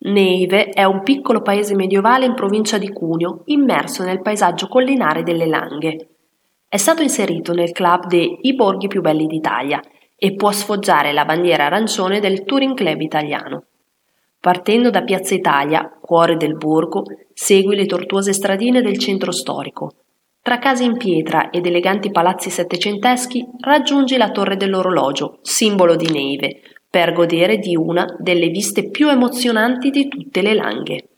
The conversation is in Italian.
Neive è un piccolo paese medievale in provincia di Cuneo, immerso nel paesaggio collinare delle Langhe. È stato inserito nel club dei I borghi più belli d'Italia e può sfoggiare la bandiera arancione del Touring Club italiano. Partendo da Piazza Italia, cuore del borgo, segui le tortuose stradine del centro storico. Tra case in pietra ed eleganti palazzi settecenteschi raggiungi la torre dell'orologio, simbolo di Neive, per godere di una delle viste più emozionanti di tutte le Langhe.